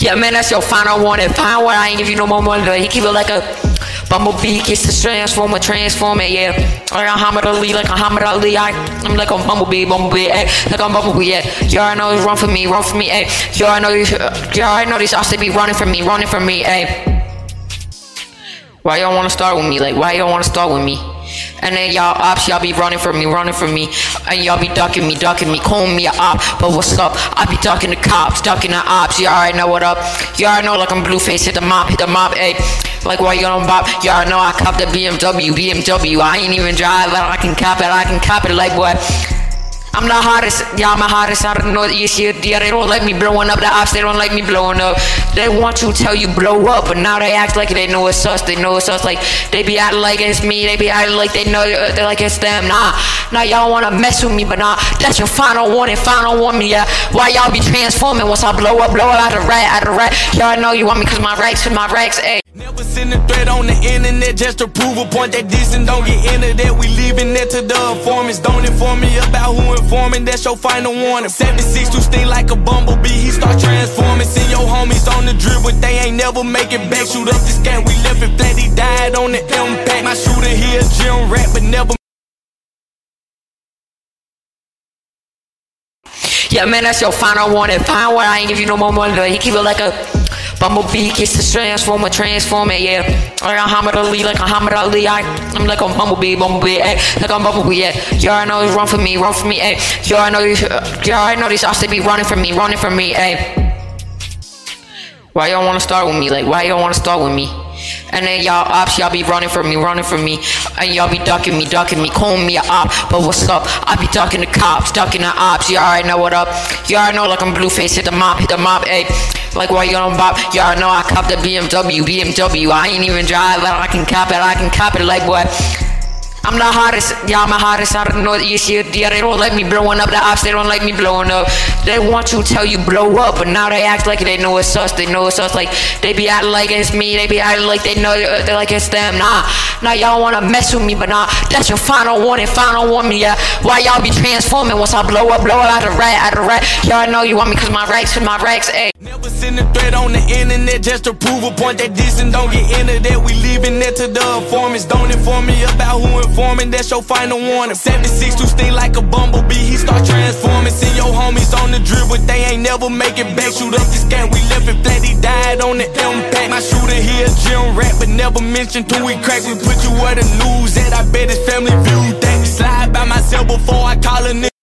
Yeah, man, that's your final one. Fine one, I ain't give you no more money. But he keep it like a bumblebee, gets to transform, transform it, yeah. Like a Muhammad Ali, like a Muhammad Ali. I, I'm like a bumblebee, bumblebee, eh. Like a bumblebee, yeah. Already know, run for me, run for me, eh. Already know, already know these they be running for me, running for me, eh. Why y'all wanna start with me? Like, why y'all wanna start with me? And then y'all ops, y'all be running from me, running from me. And y'all be ducking me, ducking me, calling me a op. But what's up? I be ducking the cops, ducking the ops. Y'all already know what up. Y'all already know like I'm Blueface, hit the mop, hit the mop, ayy. Like why you don't bop? Y'all know I cop the BMW, BMW. I ain't even drive, but I can cop it, I can cop it like what? I'm the hottest, I'm the hottest out of the northeast here. Yeah, they don't like me blowing up the ops, they don't like me blowing up. They want to tell you blow up, but now they act like they know it's us, they know it's us. Like they be acting like it's me, they be acting like they know uh, they're like it's them. Nah, nah, y'all wanna mess with me, but nah, that's your final warning, final warning, yeah. Why y'all be transforming once I blow up, blow up out of rat, out of rat. Y'all know you want me cause my racks, my racks, ayy. Never send a threat on the internet just to prove a point that and don't get into that. We leaving it to the informants. Don't inform me about who informing. That's your final warning. 76 to sting like a bumblebee. He start transforming. Send your homies on the drip, but they ain't never make it back. Shoot up this cat. We left it flat. He died on the impact. My shooter here, gym rat, but never. Yeah, man, that's your final warning. Final one, I ain't give you no more money. He keep it like a Bumblebee gets to transform or transform it, yeah. Like Muhammad Ali, like a Muhammad Ali. I, I'm like a bumblebee, bumblebee, eh. Like a bumblebee, yeah. You already know, you run for me, run for me, eh. You already know, you already know these shots, they be running for me, running for me, eh. Why y'all wanna start with me? Like, why y'all wanna start with me? And then y'all ops, y'all be running from me, running from me. And y'all be ducking me, ducking me, calling me a op. But what's up? I be ducking the cops, ducking the ops. Y'all already know what up. Y'all already know like I'm Blueface, hit the mop, hit the mop, ayy. Like why you don't bop? Y'all know I cop the BMW, BMW. I ain't even drive, but I can cop it, I can cop it like what? I'm the hottest, I'm the hottest out of the northeast here. Yeah, they don't like me blowing up the ops, they don't like me blowing up. They want to tell you blow up, but now they act like they know it's us, they know it's us. Like they be acting like it's me, they be acting like they know they're like it's them. Nah, nah, y'all wanna mess with me, but nah, that's your final warning, final warning, yeah. Why y'all be transforming once I blow up, blow up out of rat, out of rat. Y'all know you want me cause my racks, cause my racks, ayy. Never send a threat on the internet just to prove a point that and don't get into that. We leaving it to the informants. Don't inform me about who informing. That's your final warning. 76 to sting like a bumblebee. He start transforming. Send your homies on the drip, but they ain't never make it back. Shoot up this cat. We left it flat. He died on the impact. My shooter here, never mentioned till we crack. We put you where the news at. I bet his family viewed that. Slide by myself before I call a nigga.